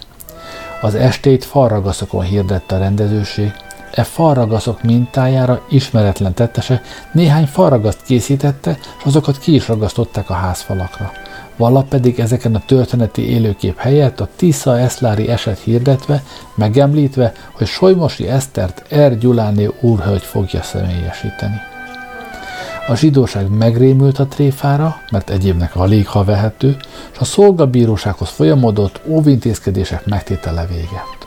Az estét falragaszokon hirdette a rendezőség, e falragaszok mintájára ismeretlen tettese néhány falragaszt készítette, és azokat ki is ragasztották a házfalakra. Vala pedig ezeken a történeti élőkép helyett a Tisza Eszlári eset hirdetve, megemlítve, hogy Solymosi Esztert Er Gyuláné úrhölgy fogja személyesíteni. A zsidóság megrémült a tréfára, mert egyébnek alig ha vehető, és a szolgabírósághoz folyamodott óvintézkedések megtétele véget.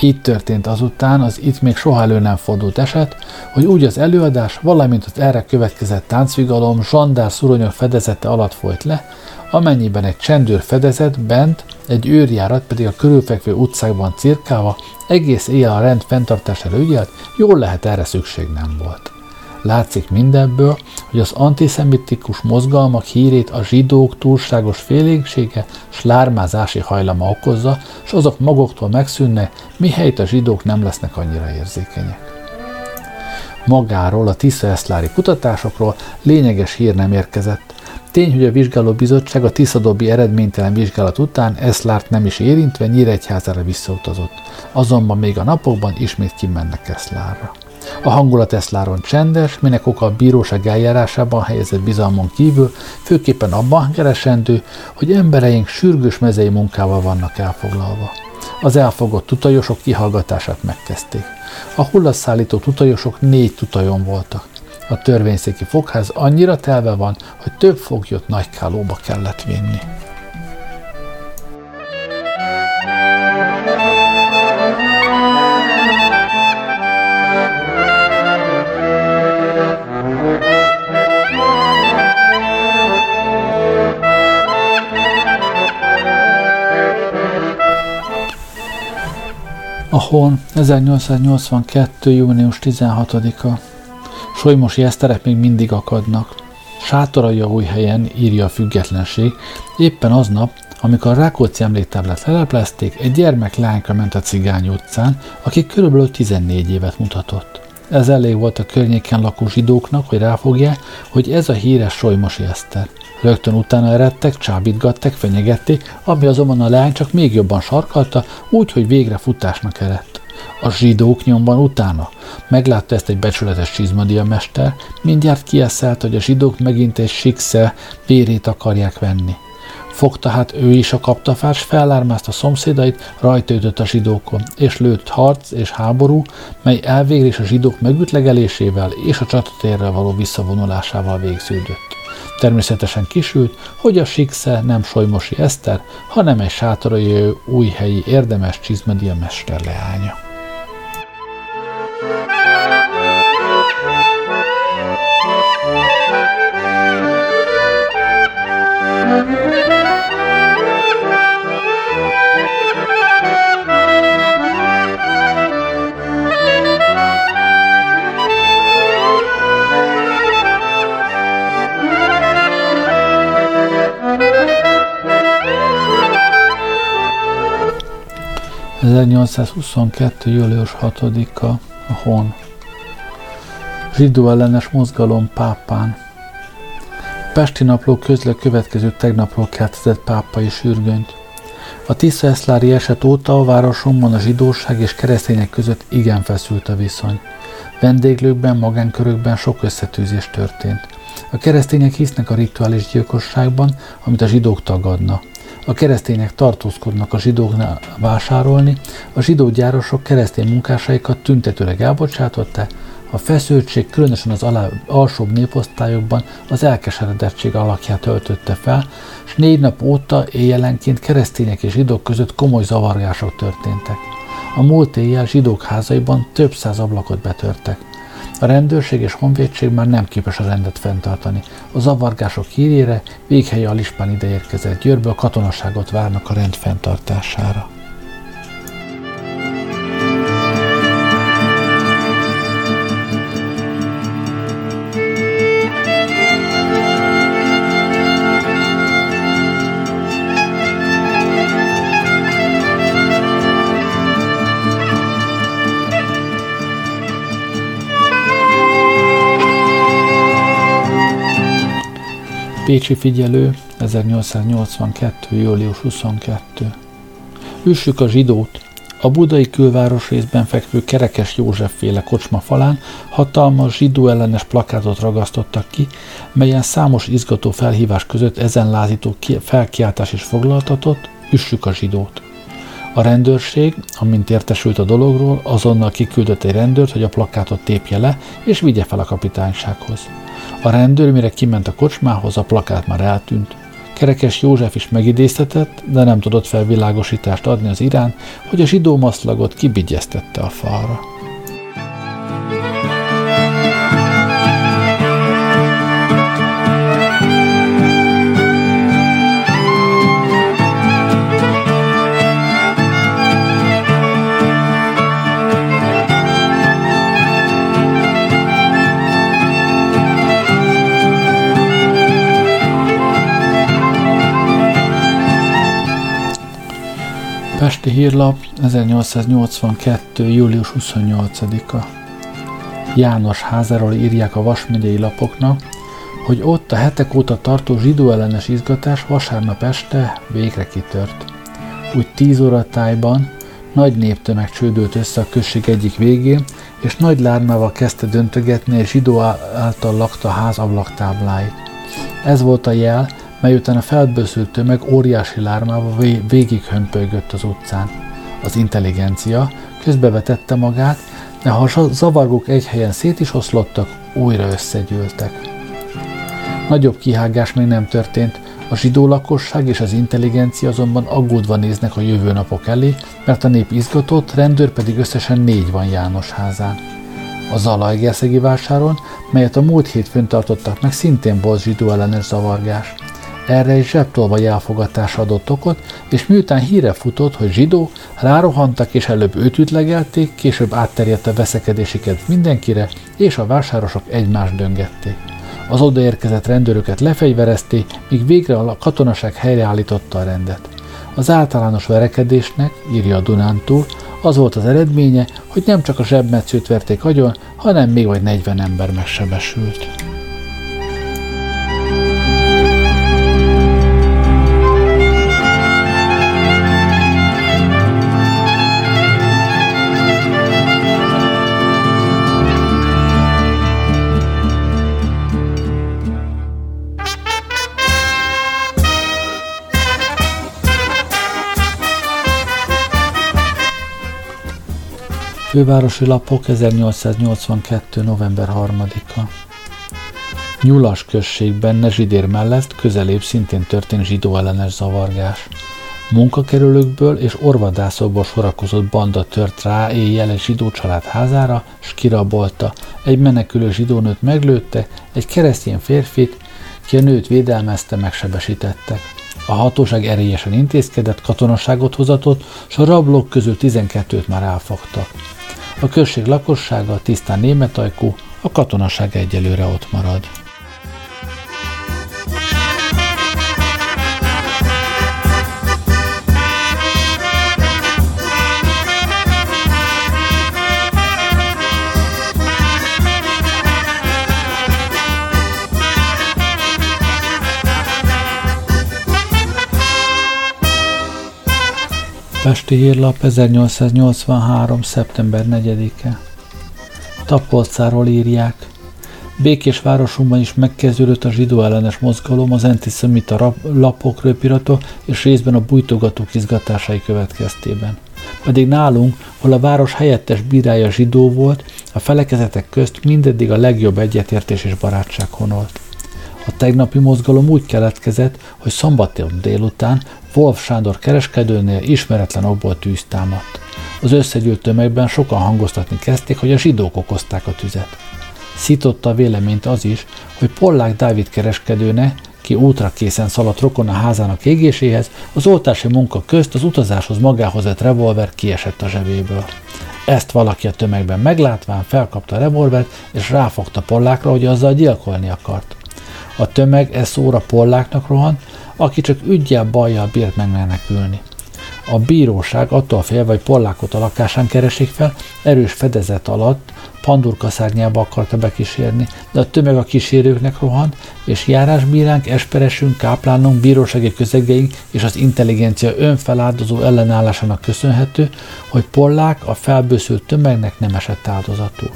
Így történt azután az itt még soha elő nem fordult eset, hogy úgy az előadás, valamint az erre következett táncvigalom zsandár szuronyok fedezete alatt folyt le, amennyiben egy csendőr fedezet bent, egy őrjárat pedig a körülfekvő utcákban cirkálva egész éjjel a rend fenntartására ügyelt, jól lehet erre szükség nem volt. Látszik mindebből, hogy az antiszemitikus mozgalmak hírét a zsidók túlságos félénksége s lármázási hajlama okozza, és azok maguktól megszűnnek, mihelyt a zsidók nem lesznek annyira érzékenyek. Magáról, a Tisza-Eszlári kutatásokról lényeges hír nem érkezett. Tény, hogy a vizsgálóbizottság a Tiszadóbi eredménytelen vizsgálat után Eszlárt nem is érintve Nyíregyházára visszautazott. Azonban még a napokban ismét kimennek Eszlárra. A hangulat Eszláron csendes, minek oka a bíróság eljárásában helyezett bizalmon kívül, főképpen abban keresendő, hogy embereink sürgős mezei munkával vannak elfoglalva. Az elfogott tutajosok kihallgatását megkezdték. A hullasszállító tutajosok négy tutajon voltak. A törvényszéki fogház annyira telve van, hogy több foglyot nagykálóba kellett vinni. Ahol 1882. június 16-a. Solymosi eszterek még mindig akadnak. Sátorai a új helyen, írja a függetlenség, éppen aznap, amikor a Rákóczi emléktáblát leleplezték, egy gyermek lányka ment a Cigány utcán, aki körülbelül 14 évet mutatott. Ez elég volt a környéken lakó zsidóknak, hogy ráfogják, hogy ez a híres Solymosi Eszter. Rögtön utána eredtek, csábítgatták, fenyegették, ami azonban a leány csak még jobban sarkalta, úgy, hogy végre futásnak eredt. A zsidók nyomban utána. Meglátta ezt egy becsületes csizmadia mester, mindjárt kieszelt, hogy a zsidók megint egy siksze vérét akarják venni. Fogta hát ő is a kaptafát, s fellármázta szomszédait, rajta ütött a zsidókon, és lőtt harc és háború, mely elvégre a zsidók megütlegelésével és a csatatérrel való visszavonulásával végződött. Természetesen kisült, hogy a Siksze nem Solymosi Eszter, hanem egy sátorai újhelyi érdemes csizmadia mester 1822. július 6-a a Hon. Zsidó ellenes mozgalom pápán. Pesti napló közle következő tegnapról keltezett pápai sürgönyt. A Tisza-Eszlári eset óta a városomban a zsidóság és keresztények között igen feszült a viszony. Vendéglőkben, magánkörökben sok összetűzés történt. A keresztények hisznek a rituális gyilkosságban, amit a zsidók tagadna. A keresztények tartózkodnak a zsidóknál vásárolni, a zsidó gyárosok keresztény munkásaikat tüntetőleg elbocsátották, a feszültség különösen az alá, alsóbb néposztályokban az elkeseredettség alakját öltötte fel, és négy nap óta éjjelenként keresztények és zsidók között komoly zavargások történtek. A múlt éjjel zsidók házaiban több száz ablakot betörtek. A rendőrség és honvédség már nem képes a rendet fenntartani. A zavargások hírére véghelye Alispán ide érkezett Győrből katonaságot várnak a rend fenntartására. Pécsi figyelő, 1882. július 22. Üssük a zsidót! A budai külváros részben fekvő Kerekes József féle kocsma falán hatalmas zsidó ellenes plakátot ragasztottak ki, melyen számos izgató felhívás között ezen lázító felkiáltás is foglaltatott, üssük a zsidót. A rendőrség, amint értesült a dologról, azonnal kiküldött egy rendőrt, hogy a plakátot tépje le, és vigye fel a kapitánysághoz. A rendőr, mire kiment a kocsmához, a plakát már eltűnt. Kerekes József is megidéztetett, de nem tudott felvilágosítást adni az irán, hogy a zsidó maszlagot kibigyeztette a falra. Pesti Hírlap, 1882. július 28-a. János házáról írják a Vasmegyei lapoknak, hogy ott a hetek óta tartó zsidó ellenes izgatás vasárnap este végre kitört. Úgy tíz óra tájban nagy néptömeg csődült össze a község egyik végén, és nagy lármával kezdte döntögetni egy zsidó által lakta ház ablaktábláit. Ez volt a jel, mely után a felbőszült tömeg óriási lármával végig hömpölygött az utcán. Az intelligencia közbevetette magát, de ha a zavargók egy helyen szét is oszlottak, újra összegyűltek. Nagyobb kihágás még nem történt, a zsidó lakosság és az intelligencia azonban aggódva néznek a jövő napok elé, mert a nép izgatott, rendőr pedig összesen négy van János házán. A Zalaegerszegi vásáron, melyet a múlt hétfőn tartottak meg, szintén volt zsidó ellenes zavargás – erre egy zsebtolva jelfogatásra adott okot, és miután híre futott, hogy zsidó, rárohantak és előbb őt ütlegelték, később átterjedt a veszekedésiket mindenkire, és a vásárosok egymást döngették. Az odaérkezett rendőröket lefegyverezték, míg végre a katonaság helyreállította a rendet. Az általános verekedésnek, írja a Dunántúl, az volt az eredménye, hogy nem csak a zsebmetszőt verték agyon, hanem még vagy 40 ember megsebesült. Fővárosi lapok 1882. november 3-a. Nyulas községben Nezsidér mellett közelébb szintén történt zsidó ellenes zavargás. Munkakerülőkből és orvadászokból sorakozott banda tört rá éjjel egy zsidó család házára, s kirabolta. Egy menekülő zsidónőt meglőtte, egy keresztény férfit, ki a nőt védelmezte, megsebesítettek. A hatóság erélyesen intézkedett, katonaságot hozatott, s a rablók közül 12-t már elfogtak. A község lakossága tisztán németajkú, a katonaság egyelőre ott marad. Budapesti hírlap 1883. szeptember 4-e. Tapolcáról írják. Békés városunkban is megkezdődött a zsidó ellenes mozgalom az antiszemita lapok, röpiratok és részben a bújtogatók izgatásai következtében. Pedig nálunk, hol a város helyettes bírája zsidó volt, a felekezetek közt mindeddig a legjobb egyetértés és barátság honolt. A tegnapi mozgalom úgy keletkezett, hogy szombaton délután Wolf Sándor kereskedőnél ismeretlen okból tűz támadt. Az összegyűlt tömegben sokan hangoztatni kezdték, hogy a zsidók okozták a tüzet. Szította a véleményt az is, hogy Pollák Dávid kereskedőne, ki útra készen szaladt rokon a házának égéséhez, az oltási munka közt az utazáshoz magához vett revolver kiesett a zsebéből. Ezt valaki a tömegben meglátván felkapta a revolvert, és ráfogta Pollákra, hogy azzal gyilkolni akart. A tömeg e szóra Polláknak rohant, aki csak ügyjel bajjal bírt megmenekülni. A bíróság attól fél, vagy Pollákot a lakásán keresik fel, erős fedezet alatt pandurka szárnyába akarta bekísérni, de a tömeg a kísérőknek rohant, és járásbíránk, esperesünk, káplánunk, bírósági közegeink és az intelligencia önfeláldozó ellenállásának köszönhető, hogy Pollák a felbőszült tömegnek nem esett áldozatul.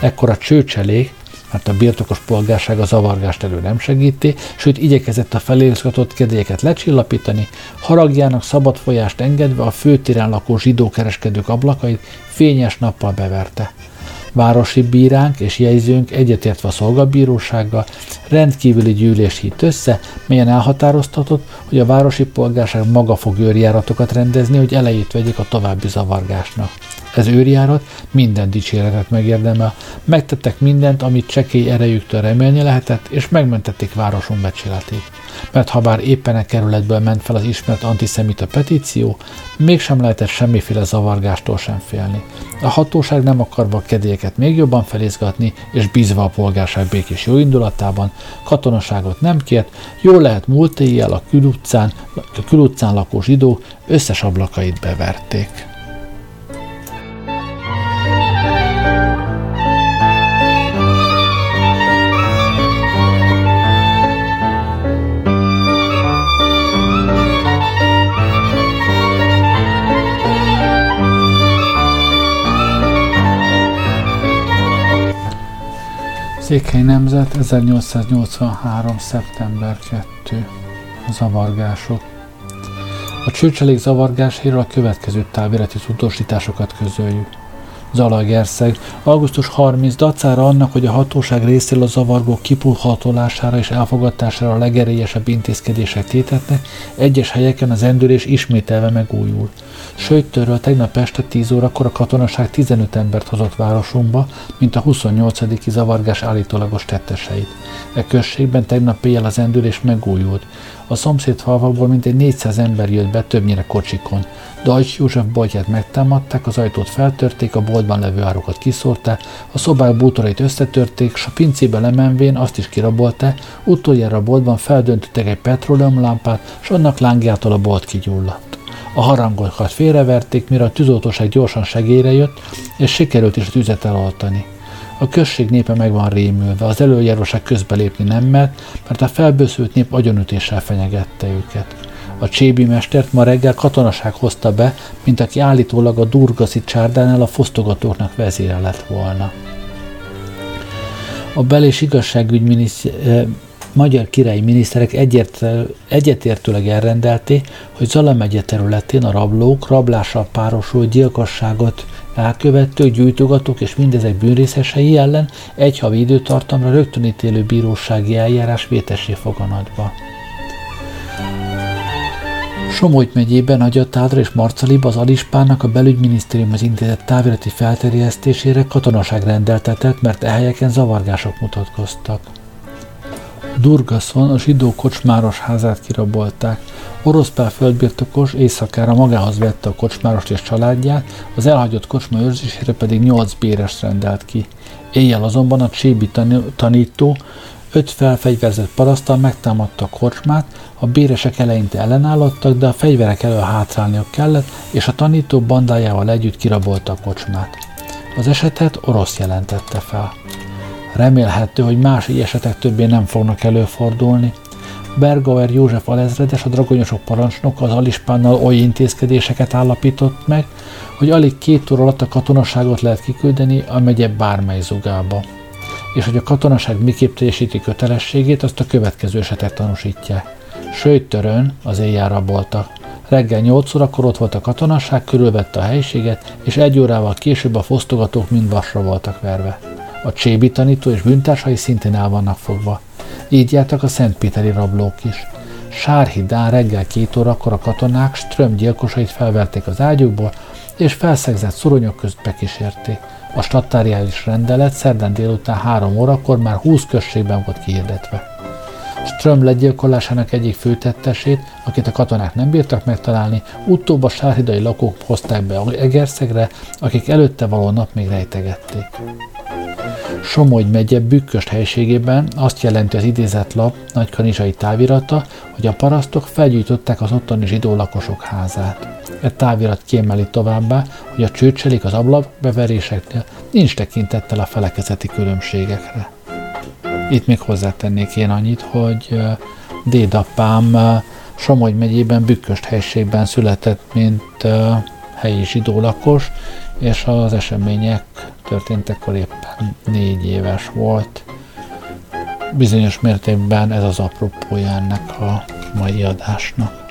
Ekkor a csőcselék, mert a birtokos polgárság a zavargást elő nem segíti, sőt igyekezett a felérszkatott kedélyeket lecsillapítani, haragjának szabad folyást engedve a főtéren lakó zsidó ablakait fényes nappal beverte. Városi bíránk és jegyzőnk egyetértve a szolgabírósággal rendkívüli gyűlés hit össze, melyen elhatároztatott, hogy a városi polgárság maga fog őrjáratokat rendezni, hogy elejét vegyék a további zavargásnak. Ez őrjárat minden dicséretet megérdemel. Megtettek mindent, amit csekély erejüktől remélni lehetett, és megmentették városunk becsületét. Mert ha bár éppen a kerületből ment fel az ismert antiszemita petíció, mégsem lehetett semmiféle zavargástól sem félni. A hatóság nem akarva a kedélyeket még jobban felizgatni, és bízva a polgárság békés jó indulatában, katonaságot nem kért, jól lehet múlt éjjel a külutcán, a külutcán lakó zsidók összes ablakait beverték. Székely Nemzet 1883. szeptember 2. Zavargások A csőcselék zavargásáról a következő távirati tudósításokat közöljük. Zalagerszeg. Augusztus 30 dacára annak, hogy a hatóság részéről a zavargók kipulhatolására és elfogadására a legerélyesebb intézkedések tétetnek, egyes helyeken az endülés ismételve megújul. Sőttörről tegnap este 10 órakor a katonaság 15 embert hozott városunkba, mint a 28. zavargás állítólagos tetteseit. E községben tegnap éjjel az endülés megújult. A szomszéd falvakból mintegy 400 ember jött be, többnyire kocsikon. Dajcs József boltját megtámadták, az ajtót feltörték, a boltban levő árukat kiszórták, a szobák bútorait összetörték, s a pincébe lemenvén azt is kirabolták, utoljára a boltban feldöntöttek egy petróleumlámpát, s annak lángjától a bolt kigyulladt. A harangokat félreverték, mire a tűzoltóság gyorsan segélyre jött, és sikerült is a tüzet eloltani. A község népe meg van rémülve, az előjáróság közbelépni nem mert, mert a felbőszült nép agyonütéssel fenyegette őket. A csébi mestert ma reggel katonaság hozta be, mint aki állítólag a durgaszi csárdánál a fosztogatóknak vezére lett volna. A bel- és igazságügy eh, magyar királyi miniszterek egyért, egyetértőleg elrendelték, hogy Zala megye területén a rablók rablással párosul gyilkosságot elkövetők, gyújtogatók és mindezek bűnrészesei ellen egy havi időtartamra rögtönítélő bírósági eljárás vétessé foganatba. Somogy megyében Nagyatádra és Marcaliba az Alispának a belügyminisztériumhoz intézett távirati felterjesztésére katonaság rendeltetett, mert e zavargások mutatkoztak. Durgaszon a zsidó kocsmáros házát kirabolták. Oroszpál földbirtokos éjszakára magához vette a kocsmárost és családját, az elhagyott kocsma őrzésére pedig nyolc béres rendelt ki. Éjjel azonban a csébi tanító öt felfegyverzett parasztal megtámadta a kocsmát, a béresek eleinte ellenállottak, de a fegyverek elől hátrálniuk kellett, és a tanító bandájával együtt kirabolta a kocsmát. Az esetet orosz jelentette fel. Remélhető, hogy más esetek többé nem fognak előfordulni. Bergauer József alezredes, a dragonyosok parancsnoka az Alispánnal oly intézkedéseket állapított meg, hogy alig két óra alatt a katonaságot lehet kiküldeni a megye bármely zugába. És hogy a katonaság miképp teljesíti kötelességét, azt a következő esetek tanúsítják. Sőtörön az éjjel raboltak. Reggel 8 órakor ott volt a katonaság, körülvette a helyiséget, és egy órával később a fosztogatók mind vasra voltak verve. A csébi tanító és bűntársai szintén el vannak fogva. Így jártak a Szentpéteri rablók is. Sárhidán reggel két órakor a katonák Ström gyilkosait felverték az ágyukból, és felszegzett szoronyok közt bekísérték. A stattáriális rendelet szerdán délután három órakor már 20 községben volt kihirdetve. Ström legyilkolásának egyik főtettesét, akit a katonák nem bírtak megtalálni, utóbb a sárhidai lakók hozták be Egerszegre, akik előtte való nap még rejtegették. Somogy megye bükköst helységében azt jelenti az idézett lap nagykanizsai távirata, hogy a parasztok felgyújtották az ottani zsidó lakosok házát. E távirat kiemeli továbbá, hogy a csőcselik az ablak beveréseknél nincs tekintettel a felekezeti különbségekre. Itt még hozzátennék én annyit, hogy dédapám Somogy megyében Bükköst helységben született, mint helyi zsidó lakos, és az események történtekkor éppen négy éves volt. Bizonyos mértékben ez az apropója ennek a mai adásnak.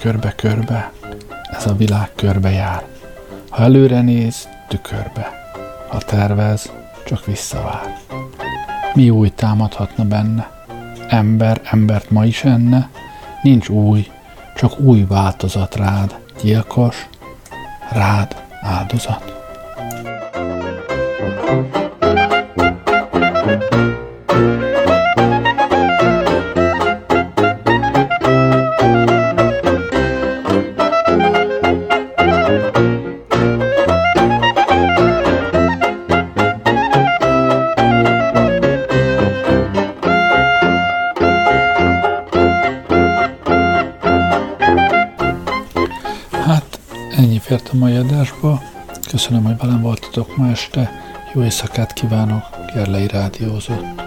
Körbe, körbe, körbe, ez a világ körbe jár. Ha előre néz, tükörbe. Ha tervez, csak visszavár. Mi új támadhatna benne? Ember embert ma is enne? Nincs új, csak új változat rád. Gyilkos, rád áldozat. Köszönöm, hogy velem voltatok ma este. Jó éjszakát kívánok, Gerlei Rádiózott.